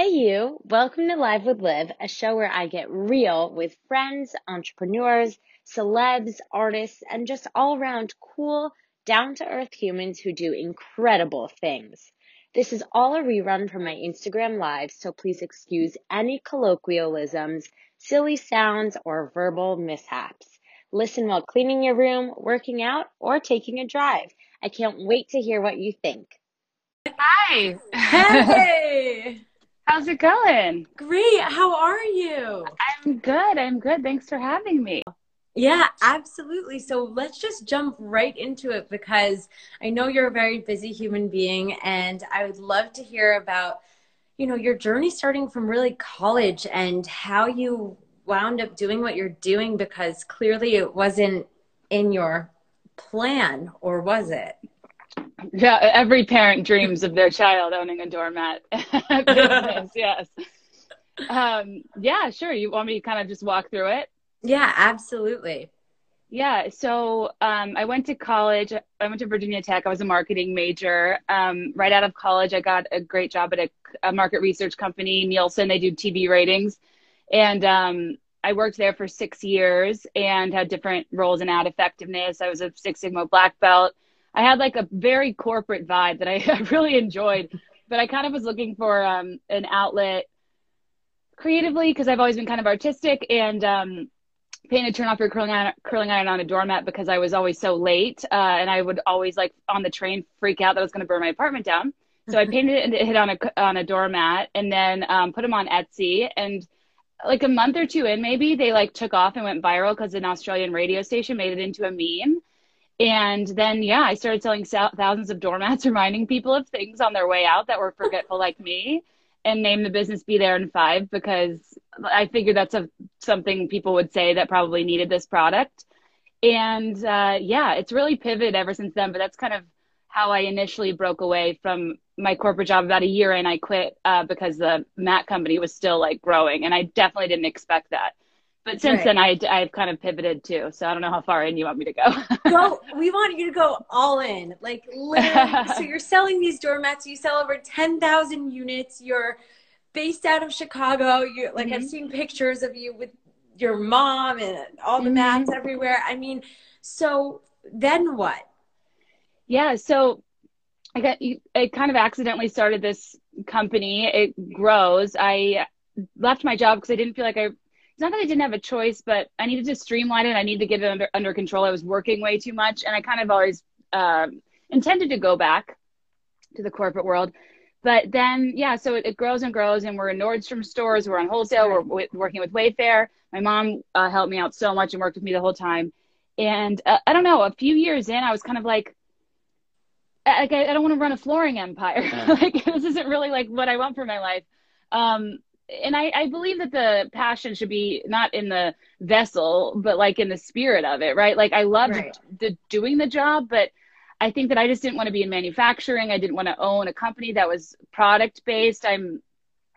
Hey, you. Welcome to Live with Liv, a show where I get real with friends, entrepreneurs, celebs, artists, and just all around cool, down to earth humans who do incredible things. This is all a rerun from my Instagram live, so please excuse any colloquialisms, silly sounds, or verbal mishaps. Listen while cleaning your room, working out, or taking a drive. I can't wait to hear what you think. Hi. Hey, How's it going? great. How are you? I'm good. I'm good. Thanks for having me. Yeah, absolutely. So let's just jump right into it because I know you're a very busy human being and I would love to hear about, you know, your journey starting from really college and how you wound up doing what you're doing because clearly it wasn't in your plan or was it? Yeah, every parent dreams of their child owning a doormat business. yes. Um, yeah, sure. You want me to kind of just walk through it? Yeah, absolutely. Yeah, so um, I went to college. I went to Virginia Tech. I was a marketing major. Um, right out of college, I got a great job at a, a market research company, Nielsen. They do TV ratings. And um, I worked there for six years and had different roles in ad effectiveness. I was a Six Sigma black belt. I had like a very corporate vibe that I, I really enjoyed, but I kind of was looking for um, an outlet creatively because I've always been kind of artistic and um, paying to turn off your curling iron, curling iron on a doormat because I was always so late. Uh, and I would always like on the train freak out that I was going to burn my apartment down. So I painted it and it hit on a, on a doormat and then um, put them on Etsy. And like a month or two in, maybe they like took off and went viral because an Australian radio station made it into a meme. And then, yeah, I started selling thousands of doormats, reminding people of things on their way out that were forgetful like me and name the business Be There in Five because I figured that's a, something people would say that probably needed this product. And uh, yeah, it's really pivoted ever since then. But that's kind of how I initially broke away from my corporate job. About a year in, I quit uh, because the mat company was still like growing, and I definitely didn't expect that. But since Right. then, I, I've kind of pivoted too. So I don't know how far in you want me to go. go we want you to go all in like literally so you're selling these doormats you sell over 10,000 units you're based out of Chicago you like I've Mhm. seen pictures of you with your mom and all the mats everywhere I mean so then what Yeah, so I got I kind of accidentally started this company. It grows. I left my job because I didn't feel like I not that I didn't have a choice, but I needed to streamline it. I needed to get it under under control. I was working way too much, and I kind of always um, intended to go back to the corporate world. But then, yeah, so it, it grows and grows, and we're in Nordstrom stores, we're on wholesale, we're w- working with Wayfair. My mom uh, helped me out so much and worked with me the whole time. And uh, I don't know, a few years in, I was kind of like, I, I don't want to run a flooring empire. like this isn't really like what I want for my life. Um, and I, I believe that the passion should be not in the vessel, but like in the spirit of it, right? Like I loved Right. the doing the job, but I think that I just didn't want to be in manufacturing. I didn't want to own a company that was product based. I'm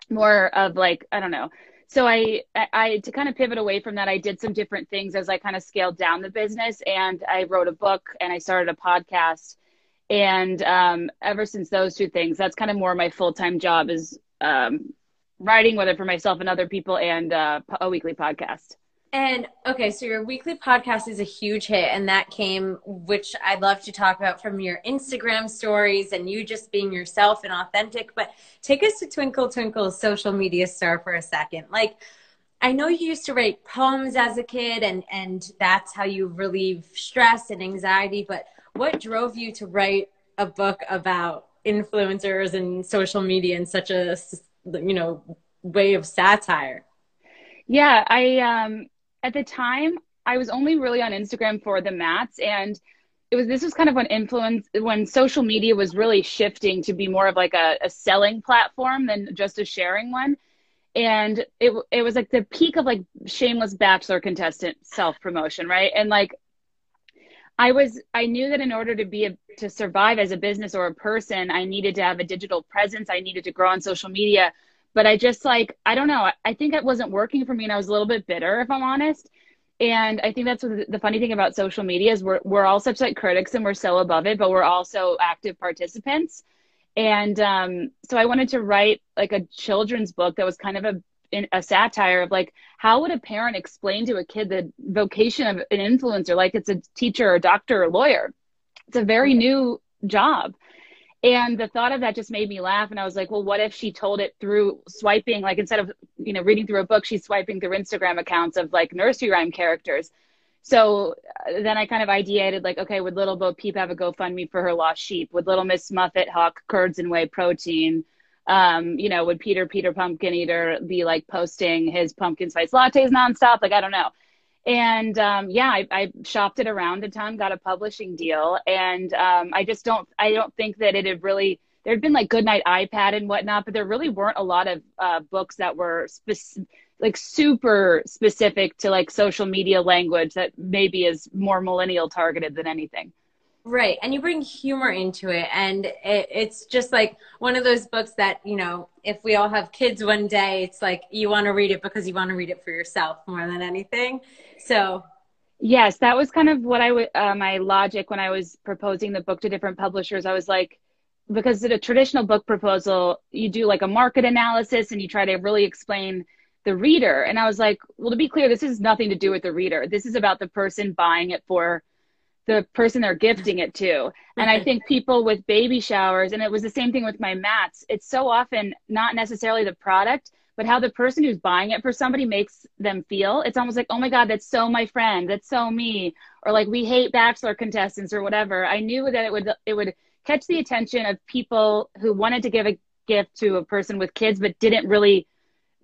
more of like I don't know. So I, I, I to kind of pivot away from that, I did some different things as I kind of scaled down the business, and I wrote a book and I started a podcast. And um, ever since those two things, that's kind of more my full time job is um, writing, whether for myself and other people, and uh, a weekly podcast. And okay, so your weekly podcast is a huge hit, and that came, which I'd love to talk about from your Instagram stories and you just being yourself and authentic. But take us to Twinkle Twinkle's social media star for a second. Like, I know you used to write poems as a kid, and and that's how you relieve stress and anxiety. But what drove you to write a book about influencers and social media in such a you know way of satire? Yeah, I um at the time I was only really on Instagram for the mats and it was this was kind of when influence when social media was really shifting to be more of like a, a selling platform than just a sharing one. And it it was like the peak of like shameless bachelor contestant self promotion, right? And like I was I knew that in order to be a, to survive as a business or a person, I needed to have a digital presence. I needed to grow on social media but I just like I don't know. I think it wasn't working for me, and I was a little bit bitter, if I'm honest. And I think that's the funny thing about social media is we're we're all such like critics and we're so above it, but we're also active participants. And um, so I wanted to write like a children's book that was kind of a a satire of like how would a parent explain to a kid the vocation of an influencer like it's a teacher or doctor or lawyer? It's a very new job. And the thought of that just made me laugh. And i was like well what if she told it through swiping? Like instead of you know reading through a book she's swiping through instagram accounts of like nursery rhyme characters. So uh, then i kind of ideated like okay would little bo peep have a gofundme for her lost sheep? Would little miss muffet hawk curds and whey protein um, you know would peter peter pumpkin eater be like posting his pumpkin spice lattes nonstop? Like i don't know. And um, yeah I, I, shopped it around a ton got a publishing deal and um, i just don't i don't think that it had really there had been like goodnight ipad and whatnot but there really weren't a lot of uh, books that were spec- like super specific to like social media language that maybe is more millennial targeted than anything Right. And you bring humor into it. And it, it's just like one of those books that, you know, if we all have kids one day, it's like you want to read it because you want to read it for yourself more than anything. So, yes, that was kind of what I would, uh, my logic when I was proposing the book to different publishers. I was like, because in a traditional book proposal, you do like a market analysis and you try to really explain the reader. And I was like, well, to be clear, this has nothing to do with the reader. This is about the person buying it for the person they're gifting it to. And I think people with baby showers, and it was the same thing with my mats, it's so often not necessarily the product, but how the person who's buying it for somebody makes them feel. It's almost like, oh my God, that's so my friend, that's so me. Or like we hate bachelor contestants or whatever. I knew that it would it would catch the attention of people who wanted to give a gift to a person with kids but didn't really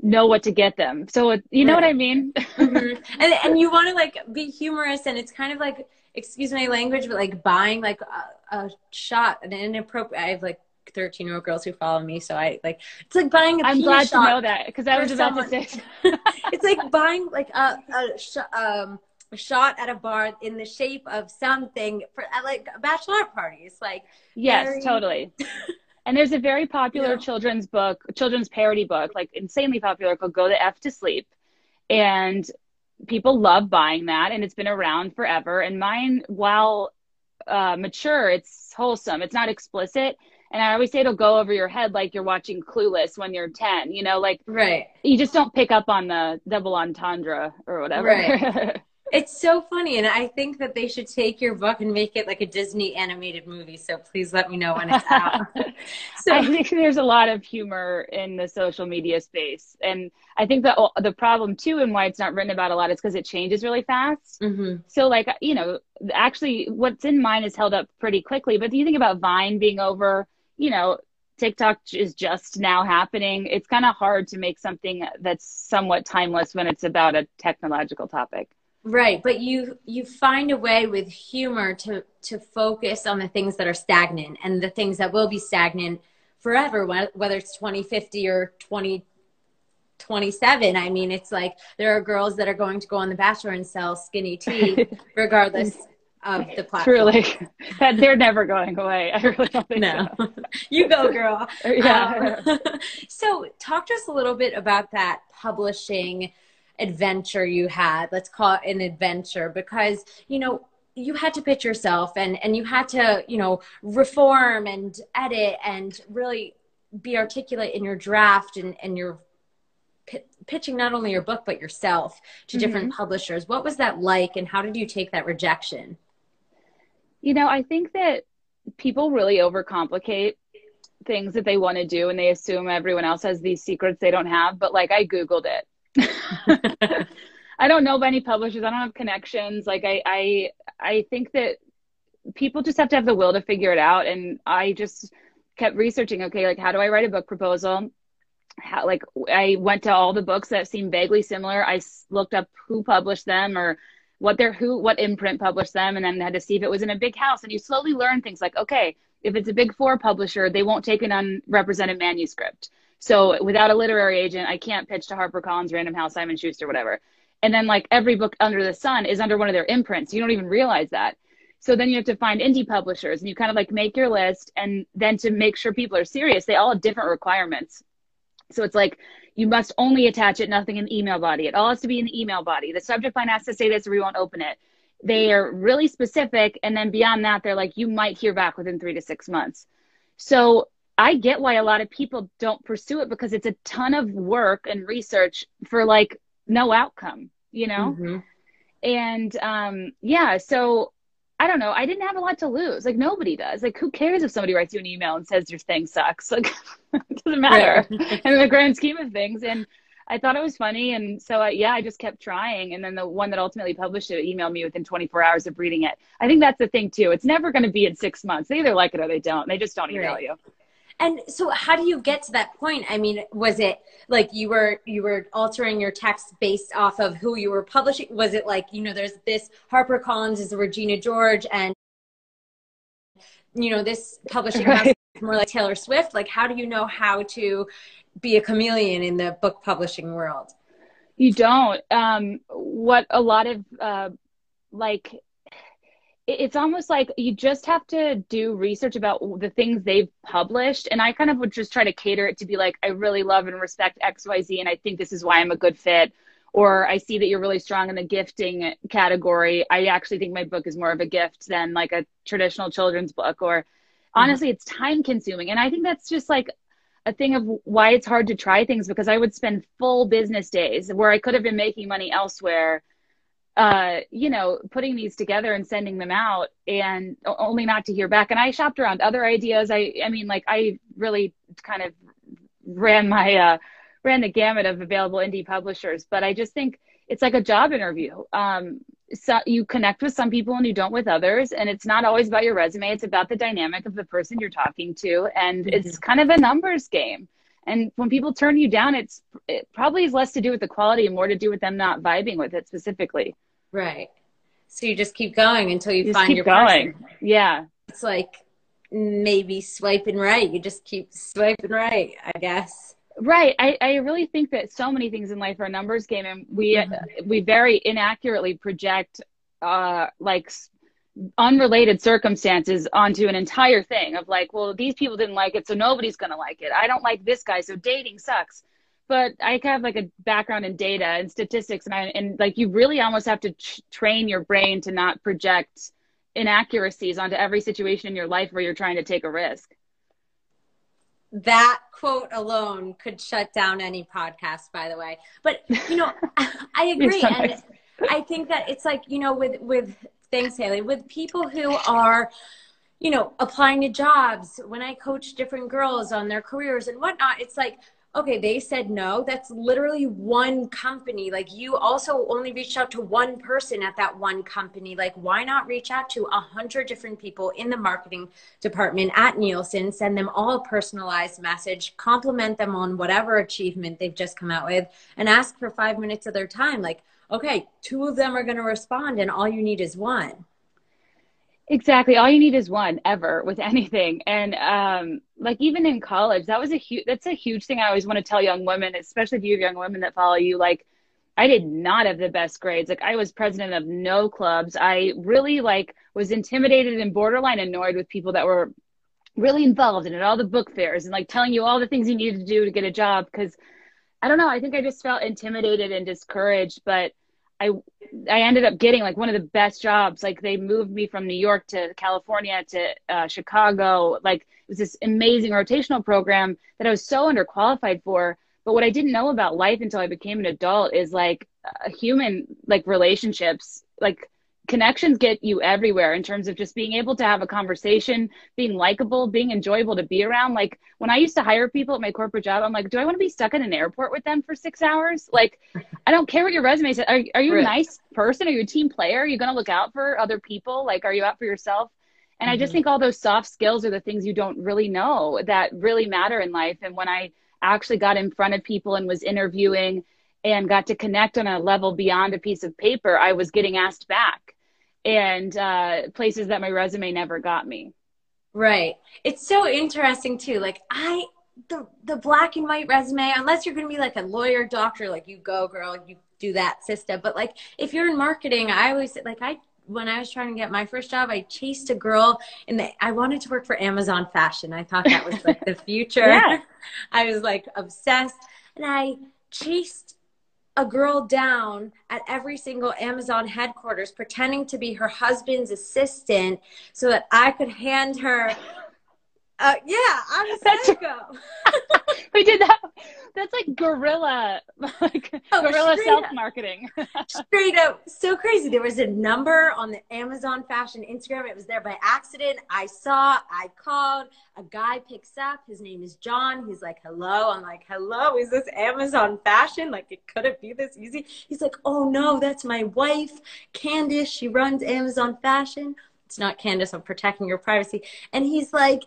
know what to get them. So you know what I mean? mm-hmm. And and you want to like be humorous and it's kind of like excuse my language, but like buying like a, a shot, an inappropriate. I have like 13 year old girls who follow me. So I like, it's like buying a I'm glad to know that because I was about someone. to say. it's like buying like a, a, sh- um, a shot at a bar in the shape of something for at like bachelorette parties. Like, yes, very... totally. And there's a very popular yeah. children's book, children's parody book, like insanely popular called Go the F to Sleep. And people love buying that and it's been around forever. And mine, while uh, mature, it's wholesome. It's not explicit. And I always say it'll go over your head like you're watching Clueless when you're 10, you know, like right. you just don't pick up on the double entendre or whatever. Right. It's so funny, and I think that they should take your book and make it like a Disney animated movie. So please let me know when it's out. so I think there's a lot of humor in the social media space, and I think that the problem too, and why it's not written about a lot, is because it changes really fast. Mm-hmm. So like you know, actually, what's in mine is held up pretty quickly. But do you think about Vine being over? You know, TikTok is just now happening. It's kind of hard to make something that's somewhat timeless when it's about a technological topic. Right, but you you find a way with humor to to focus on the things that are stagnant and the things that will be stagnant forever whether it's 2050 or 2027 i mean it's like there are girls that are going to go on the bachelor and sell skinny tea regardless of the platform. Truly. That they're never going away. I really don't think no. so. you go girl. Yeah. Um, so talk to us a little bit about that publishing adventure you had. Let's call it an adventure because you know you had to pitch yourself and and you had to you know reform and edit and really be articulate in your draft and and your p- pitching not only your book but yourself to mm-hmm. different publishers. What was that like and how did you take that rejection? You know i think that people really overcomplicate things that they want to do and they assume everyone else has these secrets they don't have but like i googled it I don't know of any publishers. I don't have connections. Like I, I, I think that people just have to have the will to figure it out. And I just kept researching. Okay, like how do I write a book proposal? How, like I went to all the books that seemed vaguely similar. I looked up who published them or what their who what imprint published them, and then had to see if it was in a big house. And you slowly learn things like okay, if it's a big four publisher, they won't take an unrepresented manuscript so without a literary agent, I can't pitch to HarperCollins, Random House, Simon Schuster, whatever. And then like every book under the sun is under one of their imprints. You don't even realize that. So then you have to find indie publishers and you kind of like make your list. And then to make sure people are serious, they all have different requirements. So it's like you must only attach it, nothing in the email body. It all has to be in the email body. The subject line has to say this or we won't open it. They are really specific. And then beyond that, they're like, you might hear back within three to six months. So I get why a lot of people don't pursue it because it's a ton of work and research for like no outcome, you know? Mm-hmm. And um, yeah, so I don't know. I didn't have a lot to lose. Like nobody does. Like who cares if somebody writes you an email and says your thing sucks? Like it doesn't matter in the grand scheme of things. And I thought it was funny, and so I, yeah, I just kept trying. And then the one that ultimately published it emailed me within 24 hours of reading it. I think that's the thing too. It's never going to be in six months. They either like it or they don't. They just don't email right. you. And so how do you get to that point? I mean, was it like you were you were altering your text based off of who you were publishing? Was it like, you know, there's this Harper Collins is Regina George and you know, this publishing right. house is more like Taylor Swift? Like how do you know how to be a chameleon in the book publishing world? You don't. Um, what a lot of uh, like it's almost like you just have to do research about the things they've published. And i kind of would just try to cater it to be like i really love and respect xyz and i think this is why i'm a good fit. Or i see that you're really strong in the gifting category. I actually think my book is more of a gift than like a traditional children's book. Or mm-hmm. honestly it's time consuming. And i think that's just like a thing of why it's hard to try things because i would spend full business days where i could have been making money elsewhere uh, you know, putting these together and sending them out and only not to hear back. And I shopped around other ideas. I, I mean, like I really kind of ran my, uh, ran the gamut of available indie publishers, but I just think it's like a job interview. Um, so you connect with some people and you don't with others. And it's not always about your resume. It's about the dynamic of the person you're talking to. And mm-hmm. it's kind of a numbers game. And when people turn you down, it's it probably has less to do with the quality and more to do with them not vibing with it specifically. Right. So you just keep going until you, you find your going. Person. Yeah. It's like maybe swiping right. You just keep swiping right, I guess. Right. I, I really think that so many things in life are a numbers game and we mm-hmm. we very inaccurately project uh like unrelated circumstances onto an entire thing of like, well, these people didn't like it, so nobody's going to like it. I don't like this guy, so dating sucks but I have like a background in data and statistics, and I, and like you really almost have to t- train your brain to not project inaccuracies onto every situation in your life where you're trying to take a risk. That quote alone could shut down any podcast, by the way. But you know, I agree, and I think that it's like you know, with with thanks, Haley, with people who are you know applying to jobs. When I coach different girls on their careers and whatnot, it's like okay, they said no. That's literally one company. Like you also only reached out to one person at that one company. Like why not reach out to a hundred different people in the marketing department at Nielsen, send them all a personalized message, compliment them on whatever achievement they've just come out with, and ask for five minutes of their time. Like, okay, two of them are going to respond, and all you need is one. Exactly. All you need is one ever with anything. And um, like even in college, that was a huge that's a huge thing I always want to tell young women, especially if you have young women that follow you. Like I did not have the best grades. Like I was president of no clubs. I really like was intimidated and borderline annoyed with people that were really involved in it, all the book fairs and like telling you all the things you needed to do to get a job. Cause I don't know, I think I just felt intimidated and discouraged, but I I ended up getting like one of the best jobs. Like they moved me from New York to California to uh, Chicago. Like it was this amazing rotational program that I was so underqualified for. But what I didn't know about life until I became an adult is like a human like relationships. Like connections get you everywhere in terms of just being able to have a conversation, being likable, being enjoyable to be around. Like when I used to hire people at my corporate job, I'm like, do I want to be stuck in an airport with them for six hours? Like, I don't care what your resume says. Are, are you right. a nice person? Are you a team player? Are you going to look out for other people? Like, are you out for yourself? And mm-hmm. I just mm-hmm. think all those soft skills are the things you don't really know that really matter in life. And when I actually got in front of people and was interviewing and got to connect on a level beyond a piece of paper, I was getting asked back and uh, places that my resume never got me. Right. It's so interesting too. Like I the the black and white resume, unless you're gonna be like a lawyer, doctor, like you go girl, you do that system. But like if you're in marketing, I always like I when I was trying to get my first job, I chased a girl and I wanted to work for Amazon Fashion. I thought that was like the future. yeah. I was like obsessed and I chased a girl down at every single Amazon headquarters pretending to be her husband's assistant so that I could hand her Uh, yeah, I'm a psycho. we did that. That's like guerrilla, like Oh, guerrilla self marketing. Straight up, so crazy. There was a number on the Amazon Fashion Instagram. It was there by accident. I saw, I called. A guy picks up. His name is John. He's like, "Hello." I'm like, "Hello, is this Amazon Fashion? Like, it couldn't be this easy." He's like, "Oh no, that's my wife, Candace. She runs Amazon Fashion." It's not Candace. I'm protecting your privacy. And he's like,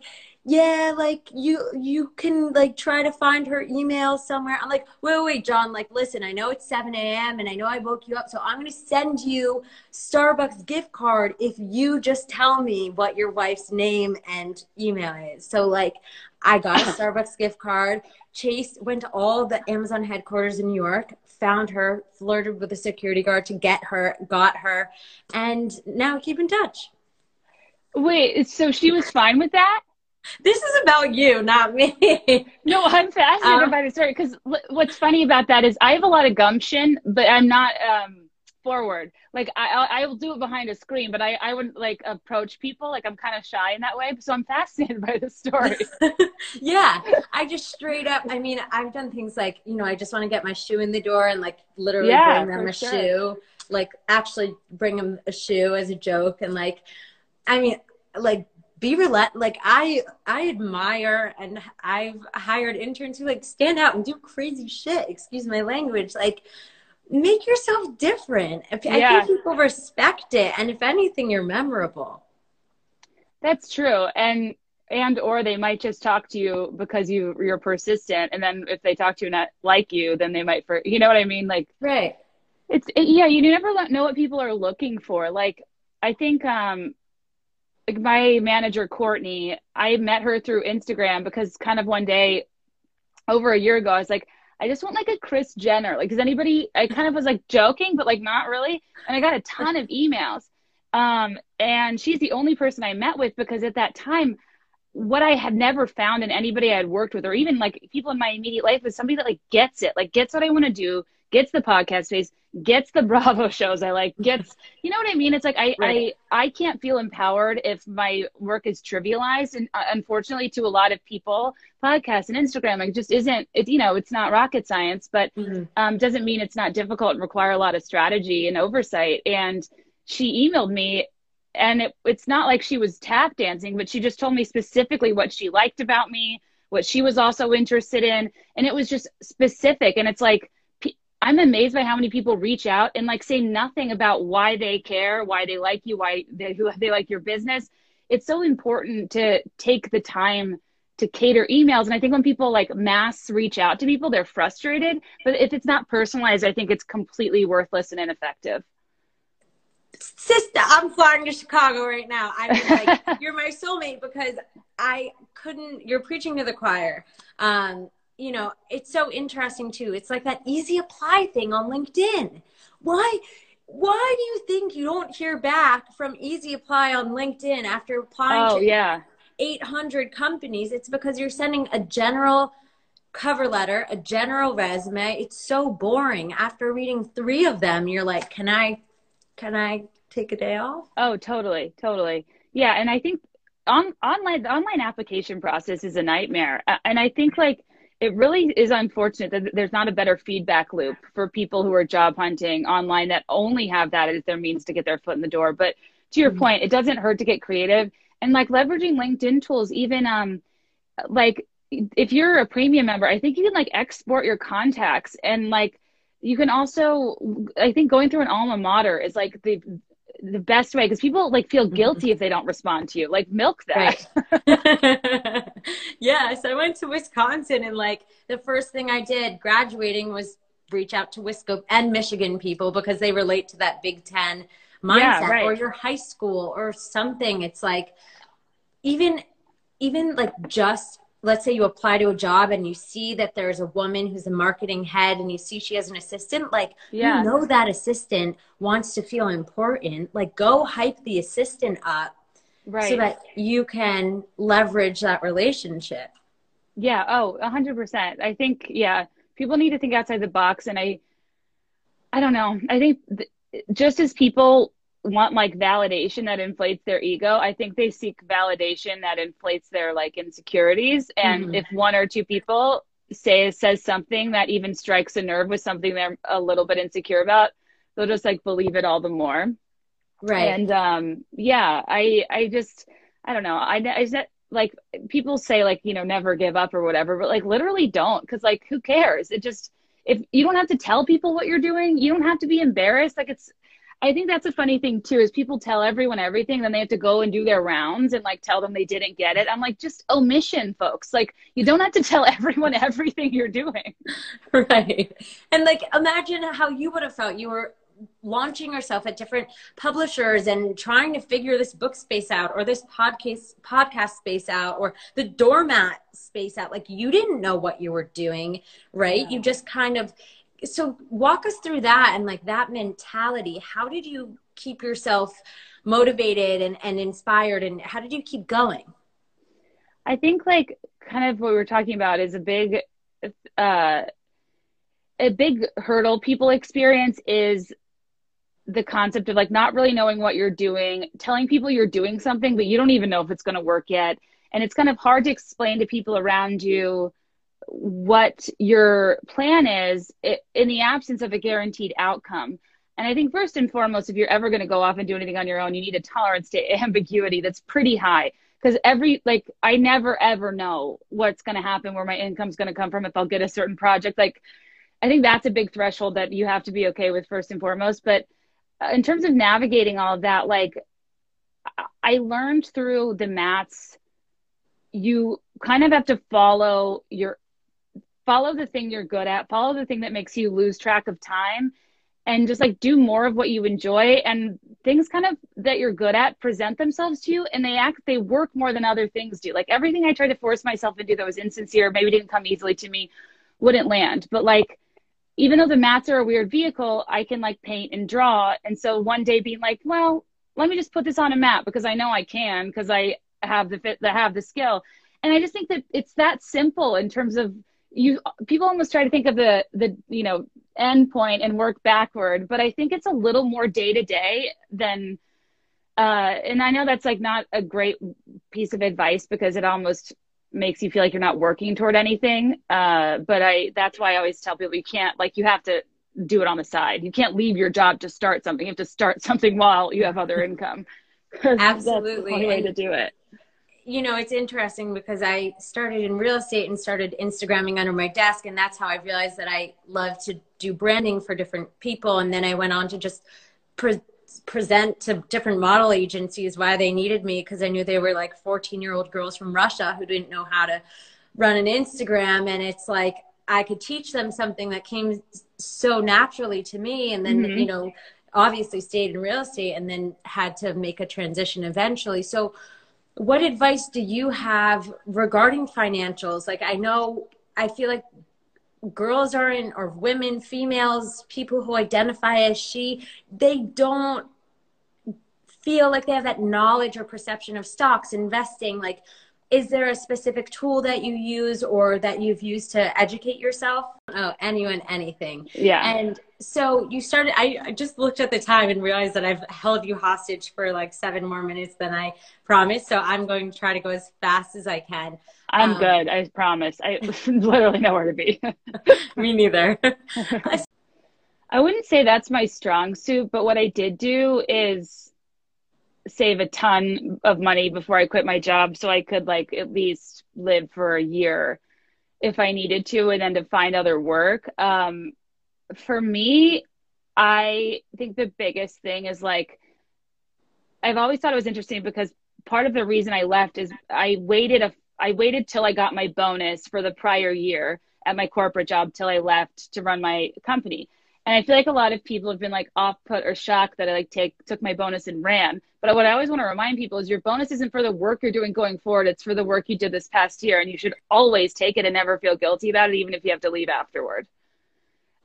yeah, like you you can like try to find her email somewhere. I'm like, wait, wait, wait, John, like listen, I know it's 7 a.m. and I know I woke you up, so I'm gonna send you Starbucks gift card if you just tell me what your wife's name and email is. So like I got a Starbucks gift card. Chase went to all the Amazon headquarters in New York, found her, flirted with the security guard to get her, got her, and now keep in touch. Wait, so she was fine with that? This is about you, not me. No, I'm fascinated Um, by the story because what's funny about that is I have a lot of gumption, but I'm not um, forward. Like I, I will do it behind a screen, but I, I wouldn't like approach people. Like I'm kind of shy in that way. So I'm fascinated by the story. yeah, I just straight up. I mean, I've done things like you know, I just want to get my shoe in the door and like literally Yeah, bring them a sure. shoe, like actually bring them a shoe as a joke, and like, I mean, like be relent. Like I, I admire and I've hired interns who like stand out and do crazy shit. Excuse my language, like. Make yourself different. If- I Yeah. think people respect it, and if anything, you're memorable. That's true, and and or they might just talk to you because you you're persistent, and then if they talk to you and not like you, then they might for you know what I mean, like. Right. It's it, yeah, you never know what people are looking for. Like I think um like my manager Courtney, I met her through Instagram because kind of one day over a year ago I was like I just want like a Kris Jenner. Like, does anybody? I kind of was like joking, but like not really. And I got a ton of emails. Um, and she's the only person I met with because at that time, what I had never found in anybody I had worked with, or even like people in my immediate life, was somebody that like gets it, like gets what I want to do, gets the podcast space, gets the Bravo shows I like, gets, you know what I mean? It's like I Right. I I can't feel empowered if my work is trivialized, and uh, unfortunately, to a lot of people, podcasts and Instagram like just isn't. It you know, it's not rocket science, but Mhm. um, doesn't mean it's not difficult and require a lot of strategy and oversight. And she emailed me, and it, it's not like she was tap dancing, but she just told me specifically what she liked about me, what she was also interested in, and it was just specific. And it's like I'm amazed by how many people reach out and like say nothing about why they care, why they like you, why they who they like your business. It's so important to take the time to cater emails. And I think when people like mass reach out to people, they're frustrated. But if it's not personalized, I think it's completely worthless and ineffective. Sister, I'm flying to Chicago right now. I'm like, you're my soulmate because I couldn't, you're preaching to the choir. Um, you know, it's so interesting too. It's like that easy apply thing on LinkedIn. Why? Why do you think you don't hear back from Easy Apply on LinkedIn after applying Oh to yeah. 800 companies? It's because you're sending a general cover letter, a general resume. It's so boring. After reading three of them, you're like, can I, can I take a day off? Oh, totally, totally. Yeah, and I think on online the online application process is a nightmare. And I think like it really is unfortunate that there's not a better feedback loop for people who are job hunting online that only have that as their means to get their foot in the door. But to your Mhm. point, it doesn't hurt to get creative and like leveraging LinkedIn tools even um like if you're a premium member, I think you can like export your contacts and like you can also I think going through an alma mater is like the the best way because people like feel Mhm. guilty if they don't respond to you. Like milk that. Right. yes, I went to Wisconsin and like the first thing I did graduating was reach out to Wisco and Michigan people because they relate to that Big Ten mindset Yeah, right. or your high school or something. It's like even even like just let's say you apply to a job and you see that there's a woman who's a marketing head and you see she has an assistant like Yeah. you know that assistant wants to feel important like go hype the assistant up Right. so that you can leverage that relationship. Yeah. Oh, a hundred percent. I think, yeah, people need to think outside the box. And I, I don't know. I think th- just as people want like validation that inflates their ego. I think they seek validation that inflates their like insecurities. And mm-hmm. if one or two people say says something that even strikes a nerve with something they're a little bit insecure about, they'll just like believe it all the more. Right. And um yeah, I I just I don't know. I I just like people say like, you know, never give up or whatever, but like literally don't cuz like who cares? It just if you don't have to tell people what you're doing, you don't have to be embarrassed. Like it's I think that's a funny thing too is people tell everyone everything, then they have to go and do their rounds and like tell them they didn't get it. I'm like, just omission, folks. Like you don't have to tell everyone everything you're doing. Right. And like imagine how you would have felt. You were launching yourself at different publishers and trying to figure this book space out or this podcast podcast space out or the doormat space out like you didn't know what you were doing right yeah. you just kind of so walk us through that and like that mentality. How did you keep yourself motivated and, and inspired and how did you keep going? I think like kind of what we were talking about is a big uh a big hurdle people experience is the concept of like not really knowing what you're doing telling people you're doing something but you don't even know if it's going to work yet. And it's kind of hard to explain to people around you what your plan is in the absence of a guaranteed outcome. And I think first and foremost, if you're ever going to go off and do anything on your own, you need a tolerance to ambiguity that's pretty high. Because every, like, I never ever know what's going to happen, where my income's going to come from, if I'll get a certain project. Like, I think that's a big threshold that you have to be okay with first and foremost. But uh, in terms of navigating all of that, like, I learned through the mats, you kind of have to follow your follow the thing you're good at, follow the thing that makes you lose track of time and just like do more of what you enjoy and things kind of that you're good at present themselves to you and they act they work more than other things do. Like everything i tried to force myself into that was insincere maybe didn't come easily to me wouldn't land. But like even though the mats are a weird vehicle i can like paint and draw and so one day being like well let me just put this on a mat because i know i can because i have the fit that have the skill. And i just think that it's that simple in terms of you people almost try to think of the the you know end point and work backward but i think it's a little more day to day than uh and i know that's like not a great piece of advice because it almost makes you feel like you're not working toward anything uh but i that's why i always tell people you can't like you have to do it on the side. You can't leave your job to start something. You have to start something while you have other income. Absolutely that's the only way to do it you know, it's interesting because I started in real estate and started Instagramming under my desk. And that's how I realized that I love to do branding for different people. And then I went on to just pre- present to different model agencies why they needed me because I knew they were like 14 year old girls from Russia who didn't know how to run an Instagram. And it's like, I could teach them something that came so naturally to me. And then, mm-hmm. you know, obviously stayed in real estate and then had to make a transition eventually. So, what advice do you have regarding financials? Like, I know, I feel like girls are in, or women, females, people who identify as she, they don't feel like they have that knowledge or perception of stocks, investing. Like, is there a specific tool that you use or that you've used to educate yourself? Oh, anyone, anything. Yeah. And so you started, I, I just looked at the time and realized that I've held you hostage for like seven more minutes than I promised. So I'm going to try to go as fast as I can. I'm um, good. I promise. I literally know where to be. me neither. I wouldn't say that's my strong suit, but what I did do is save a ton of money before I quit my job so I could like at least live for a year if I needed to and then to find other work. Um, for me, I think the biggest thing is like I've always thought it was interesting because part of the reason I left is I waited a I waited till I got my bonus for the prior year at my corporate job till I left to run my company. And I feel like a lot of people have been like off put or shocked that I like take took my bonus and ran. But what I always want to remind people is your bonus isn't for the work you're doing going forward. It's for the work you did this past year, and you should always take it and never feel guilty about it, even if you have to leave afterward.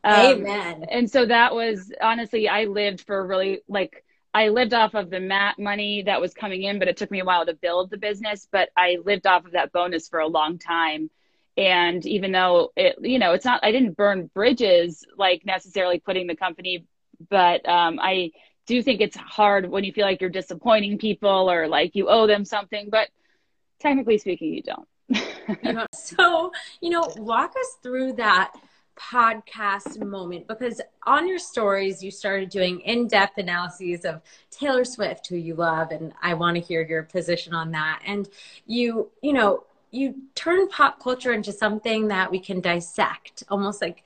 Um, Amen. And so that was honestly, I lived for really like I lived off of the mat money that was coming in, but it took me a while to build the business. But I lived off of that bonus for a long time and even though it you know it's not i didn't burn bridges like necessarily quitting the company but um, i do think it's hard when you feel like you're disappointing people or like you owe them something, but technically speaking, you don't. so, you know, walk us through that podcast moment because on your stories you started doing in-depth analyses of Taylor Swift who you love and I want to hear your position on that and you you know you turn pop culture into something that we can dissect almost like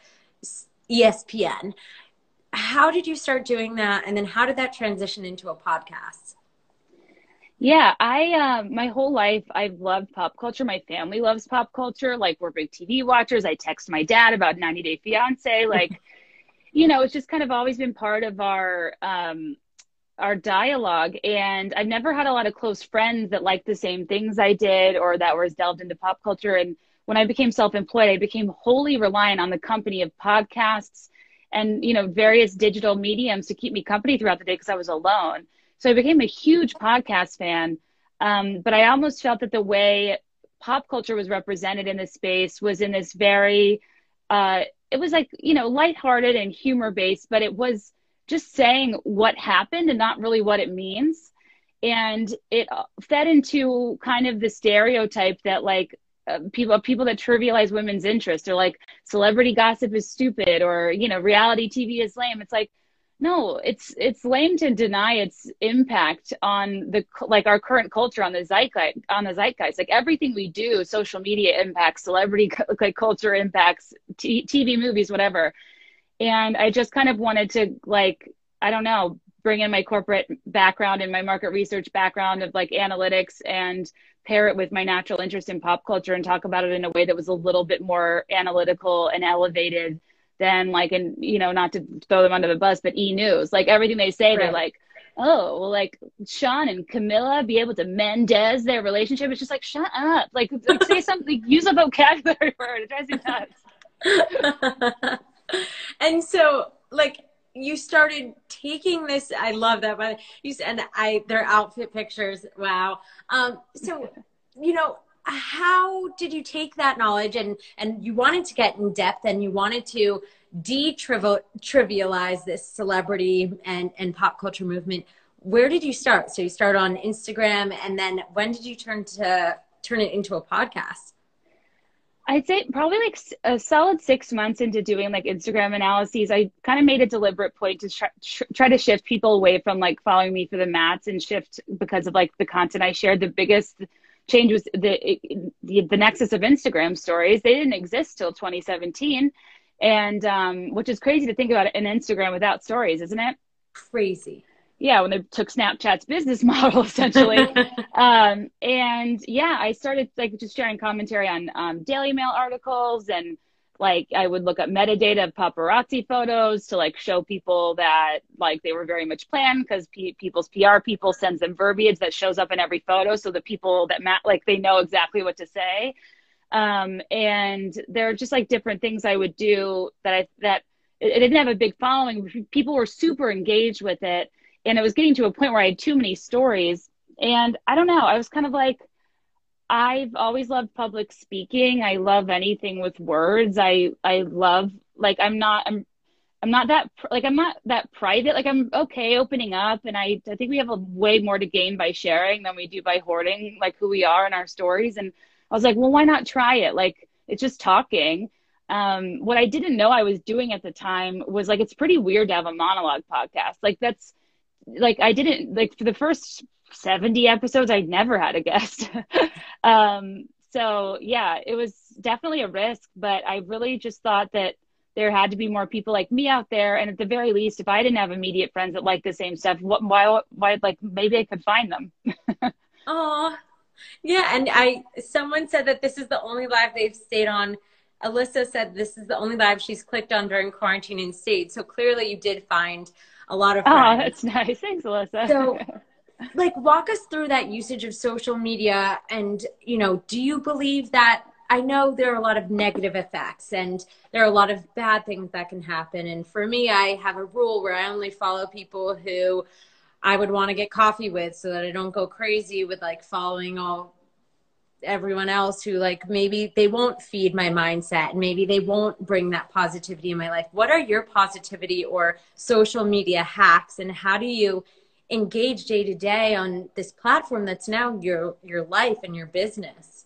ESPN how did you start doing that and then how did that transition into a podcast yeah, I um my whole life I've loved pop culture. My family loves pop culture. Like we're big TV watchers. I text my dad about 90 Day Fiance. Like, you know, it's just kind of always been part of our um our dialogue. And I've never had a lot of close friends that liked the same things I did or that was delved into pop culture. And when I became self-employed, I became wholly reliant on the company of podcasts and you know various digital mediums to keep me company throughout the day because I was alone. So I became a huge podcast fan. Um, but I almost felt that the way pop culture was represented in this space was in this very, uh, it was like, you know, lighthearted and humor based, but it was just saying what happened and not really what it means. And it fed into kind of the stereotype that like uh, people people that trivialize women's interests or like celebrity gossip is stupid or you know reality TV is lame. It's like no it's it's lame to deny its impact on the like our current culture on the zeitgeist on the zeitgeist like everything we do social media impacts celebrity like culture impacts t- tv movies whatever and i just kind of wanted to like i don't know bring in my corporate background and my market research background of like analytics and pair it with my natural interest in pop culture and talk about it in a way that was a little bit more analytical and elevated than like and you know not to throw them under the bus but e news. Like everything they say right. they're like oh well like sean and Camila be able to Mendes their relationship. It's just like shut up. Like, like say something like, use a vocabulary word. It drives me nuts and so like you started taking this i love that but you said i their outfit pictures wow. Um so you know how did you take that knowledge and and you wanted to get in depth and you wanted to de-trivialize this celebrity and and pop culture movement? Where did you start? So you start on instagram and then when did you turn to turn it into a podcast I'd say probably like a solid six months into doing like Instagram analyses, I kind of made a deliberate point to try, try to shift people away from like following me for the mats and shift because of like the content I shared. The biggest change was the, the, the nexus of Instagram stories. They didn't exist till 2017, and um, which is crazy to think about in Instagram without stories, isn't it? Crazy. Yeah, when they took Snapchat's business model essentially, um, and yeah, I started like just sharing commentary on um, Daily Mail articles and like I would look up metadata of paparazzi photos to like show people that like they were very much planned because people's PR people sends them verbiage that shows up in every photo, so the people that mat like they know exactly what to say. Um, and there are just like different things I would do that I that it, it didn't have a big following. People were super engaged with it, and it was getting to a point where I had too many stories. And I don't know, I was kind of like I've always loved public speaking. I love anything with words. I I love like I'm not I'm I'm not that like I'm not that private. Like I'm okay opening up, and I I think we have a way more to gain by sharing than we do by hoarding like who we are and our stories. And I was like, well, why not try it? Like it's just talking. Um, what I didn't know I was doing at the time was like it's pretty weird to have a monologue podcast. Like that's like I didn't like for the first 70 episodes, I'd never had a guest. um, so yeah, it was definitely a risk, but I really just thought that there had to be more people like me out there. And at the very least, if I didn't have immediate friends that like the same stuff, what, why, why, like maybe I could find them. Oh, yeah. And I, someone said that this is the only live they've stayed on. Alyssa said this is the only live she's clicked on during quarantine and stayed. So clearly you did find a lot of oh, friends. Oh, that's nice. Thanks, Alyssa. So like walk us through that usage of social media and you know do you believe that i know there are a lot of negative effects and there are a lot of bad things that can happen and for me i have a rule where i only follow people who i would want to get coffee with so that i don't go crazy with like following all everyone else who like maybe they won't feed my mindset and maybe they won't bring that positivity in my life. What are your positivity or social media hacks and how do you engage day to day on this platform that's now your your life and your business?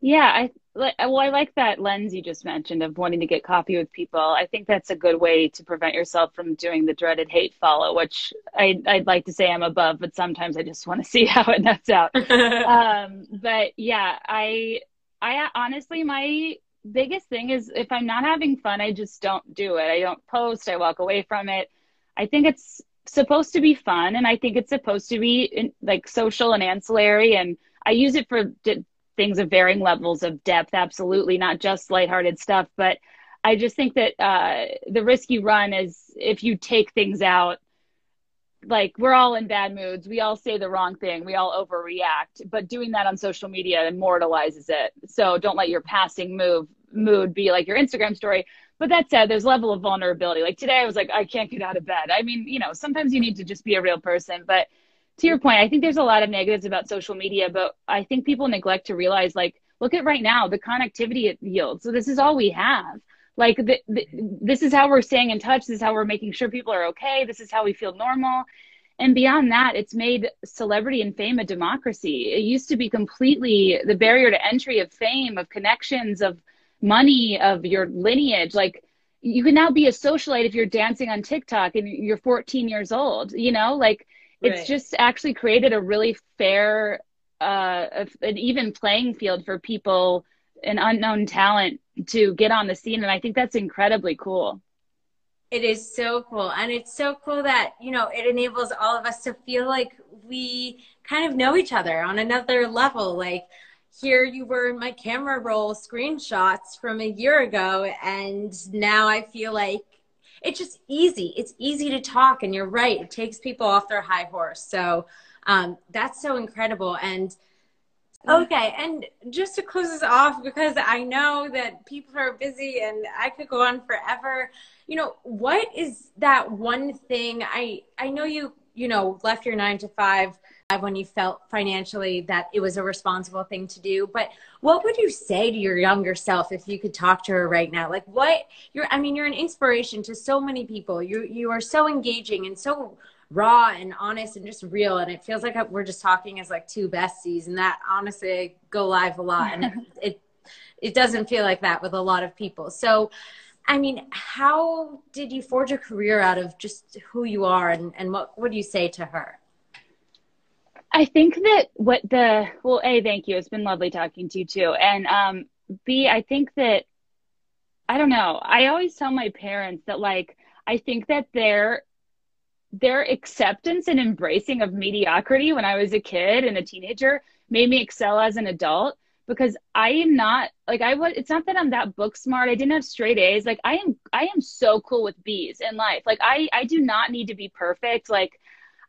Yeah i like well i like that lens you just mentioned of wanting to get coffee with people. I think that's a good way to prevent yourself from doing the dreaded hate follow which I, i'd like to say i'm above but sometimes i just want to see how it nets out. Um, but yeah i i honestly my biggest thing is if i'm not having fun i just don't do it. I don't post i walk away from it. I think it's supposed to be fun and i think it's supposed to be in, like social and ancillary and i use it for things of varying levels of depth, absolutely, not just lighthearted stuff. But I just think that uh, the risk you run is if you take things out, like we're all in bad moods, we all say the wrong thing, we all overreact. But doing that on social media immortalizes it. So don't let your passing move mood be like your Instagram story. But that said, there's level of vulnerability. Like today, I was like, I can't get out of bed. I mean, you know, sometimes you need to just be a real person, but to your point, I think there's a lot of negatives about social media, but I think people neglect to realize like, look at right now the connectivity it yields. So this is all we have. Like the, the, this is how we're staying in touch. This is how we're making sure people are okay. This is how we feel normal. And beyond that, it's made celebrity and fame a democracy. It used to be completely the barrier to entry of fame, of connections, of money, of your lineage. Like you can now be a socialite if you're dancing on TikTok and you're 14 years old, you know, like it's right. just actually created a really fair uh, an even playing field for people an unknown talent to get on the scene and i think that's incredibly cool it is so cool and it's so cool that you know it enables all of us to feel like we kind of know each other on another level like here you were in my camera roll screenshots from a year ago and now i feel like it's just easy. It's easy to talk, and you're right. It takes people off their high horse. So um, that's so incredible. And okay, and just to close this off, because I know that people are busy, and I could go on forever. You know, what is that one thing? I I know you you know left your nine to five Uh, when you felt financially that it was a responsible thing to do. But what would you say to your younger self if you could talk to her right now? Like what you're I mean, you're an inspiration to so many people. You you are so engaging and so raw and honest and just real and it feels like we're just talking as like two besties and that honestly go live a lot and it, it it doesn't feel like that with a lot of people. So I mean, how did you forge a career out of just who you are and, and what would you say to her? I think that what the well, a thank you. It's been lovely talking to you too, and um, b I think that I don't know. I always tell my parents that like I think that their their acceptance and embracing of mediocrity when I was a kid and a teenager made me excel as an adult because I am not like I was it's not that I'm that book smart. I didn't have straight A's. Like I am I am so cool with B's in life. Like I I do not need to be perfect. Like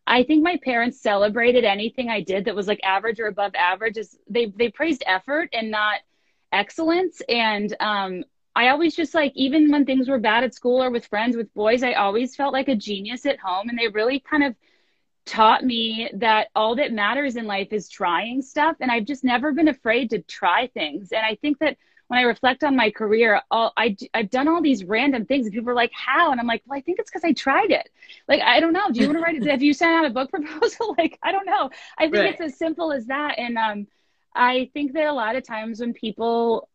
I think my parents celebrated anything I did that was like average or above average. Is they they praised effort and not excellence. And um, I always just like even when things were bad at school or with friends with boys, I always felt like a genius at home. And they really kind of taught me that all that matters in life is trying stuff. And I've just never been afraid to try things. And I think that when I reflect on my career, all, I, I've done all these random things and people are like, how? And I'm like, well, I think it's because I tried it. Like, I don't know. Do you want to write it? Have you sent out a book proposal? like, I don't know. I think right. it's as simple as that. And um, I think that a lot of times when people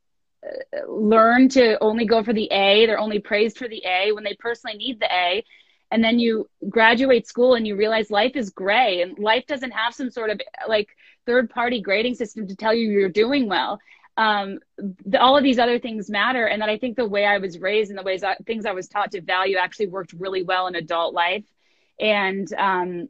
uh, learn to only go for the A, they're only praised for the A when they personally need the A. And then you graduate school and you realize life is gray and life doesn't have some sort of like third party grading system to tell you you're doing well um, the, all of these other things matter. And that I think the way I was raised and the ways I, things I was taught to value actually worked really well in adult life. And um,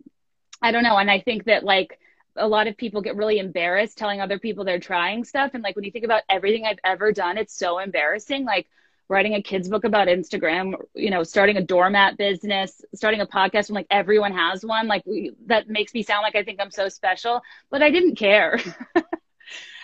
I don't know. And I think that like a lot of people get really embarrassed telling other people they're trying stuff. And like when you think about everything I've ever done, it's so embarrassing. Like writing a kid's book about Instagram, you know, starting a doormat business, starting a podcast when like everyone has one. Like we, that makes me sound like I think I'm so special, but I didn't care.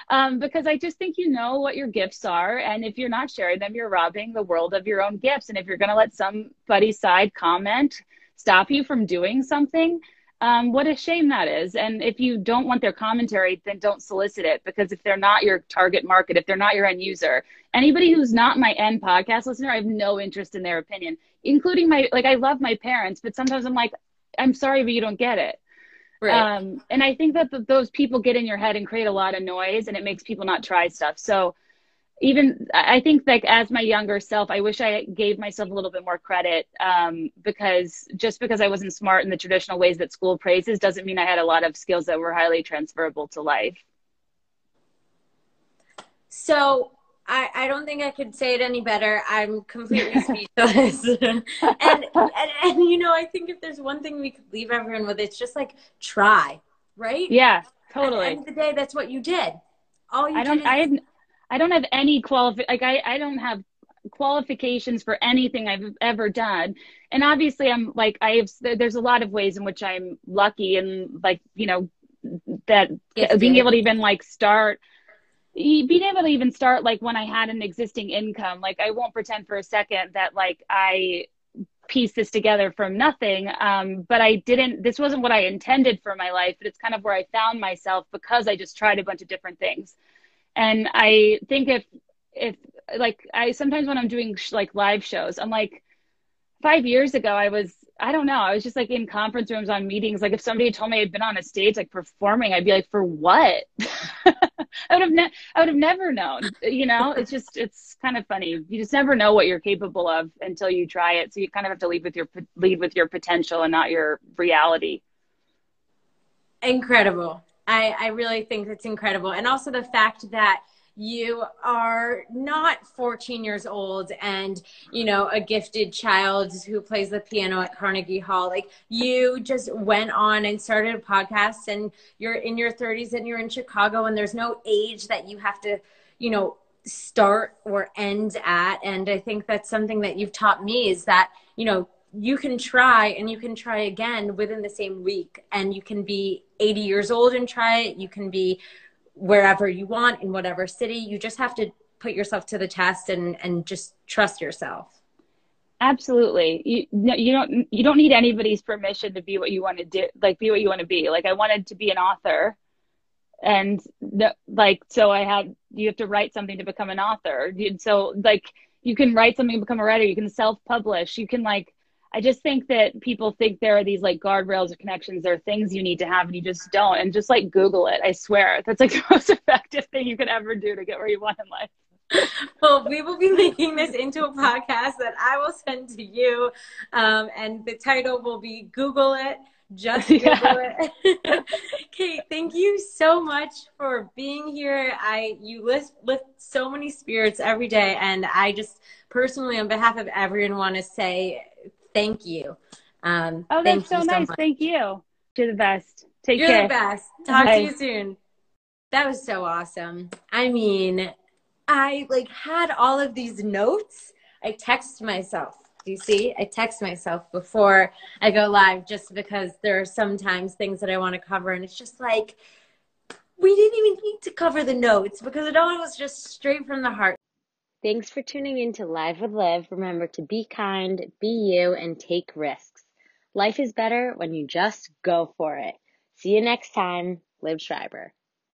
um, because I just think you know what your gifts are. And if you're not sharing them, you're robbing the world of your own gifts. And if you're going to let somebody's side comment stop you from doing something, um, what a shame that is. And if you don't want their commentary, then don't solicit it because if they're not your target market, if they're not your end user, anybody who's not my end podcast listener, I have no interest in their opinion, including my, like, I love my parents, but sometimes I'm like, I'm sorry, but you don't get it. Right. Um, and I think that the, those people get in your head and create a lot of noise and it makes people not try stuff. So even I think like as my younger self, I wish I gave myself a little bit more credit um, because just because I wasn't smart in the traditional ways that school praises doesn't mean I had a lot of skills that were highly transferable to life. So I, I don't think I could say it any better. I'm completely speechless. and, and, and, you know, I think if there's one thing we could leave everyone with, it's just like try, right? Yeah, totally. At the end of the day, that's what you did. All you I don't, I, had, I don't have any qualif like I, I don't have qualifications for anything I've ever done. And obviously I'm like, I have, there's a lot of ways in which I'm lucky and like, you know, that being able to even like start – being able to even start like when I had an existing income, like I won't pretend for a second that like I pieced this together from nothing. Um, but I didn't, this wasn't what I intended for my life, but it's kind of where I found myself because I just tried a bunch of different things. And I think if, if like I sometimes when I'm doing sh- like live shows, I'm like, five years ago, I was I don't know. I was just like in conference rooms on meetings. Like if somebody told me I'd been on a stage like performing, I'd be like, for what? I would have ne- I would have never known. You know, it's just it's kind of funny. You just never know what you're capable of until you try it. So you kind of have to lead with your lead with your potential and not your reality. Incredible. I I really think it's incredible, and also the fact that you are not 14 years old and you know a gifted child who plays the piano at carnegie hall. Like you just went on and started a podcast and you're in your 30s and you're in chicago and there's no age that you have to you know start or end at. And i think that's something that you've taught me is that you know you can try and you can try again within the same week and you can be 80 years old and try it. You can be wherever you want in whatever city. You just have to put yourself to the test and and just trust yourself. Absolutely. You you don't you don't need anybody's permission to be what you want to do, like be what you want to be. Like I wanted to be an author and the, like so I had you have to write something to become an author. So like you can write something to become a writer, you can self-publish, you can like I just think that people think there are these like guardrails or connections. There are things you need to have and you just don't. And just like Google it. I swear that's like the most effective thing you could ever do to get where you want in life. Well, we will be making this into a podcast that I will send to you. Um, and the title will be Google it. Just Google yeah. it. Kate, thank you so much for being here. I you lift lift so many spirits every day, and I just personally, on behalf of everyone, want to say thank you. Um, oh, that's so nice. So thank you. You're the best. Take You're care. the best. Talk Bye. to you soon. That was so awesome. I mean, I like had all of these notes. I text myself. Do you see? I text myself before I go live just because there are sometimes things that I want to cover and it's just like we didn't even need to cover the notes because it all was just straight from the heart. Thanks for tuning in to Live with Liv. Remember to be kind, be you, and take risks. Life is better when you just go for it. See you next time, Liv Schreiber.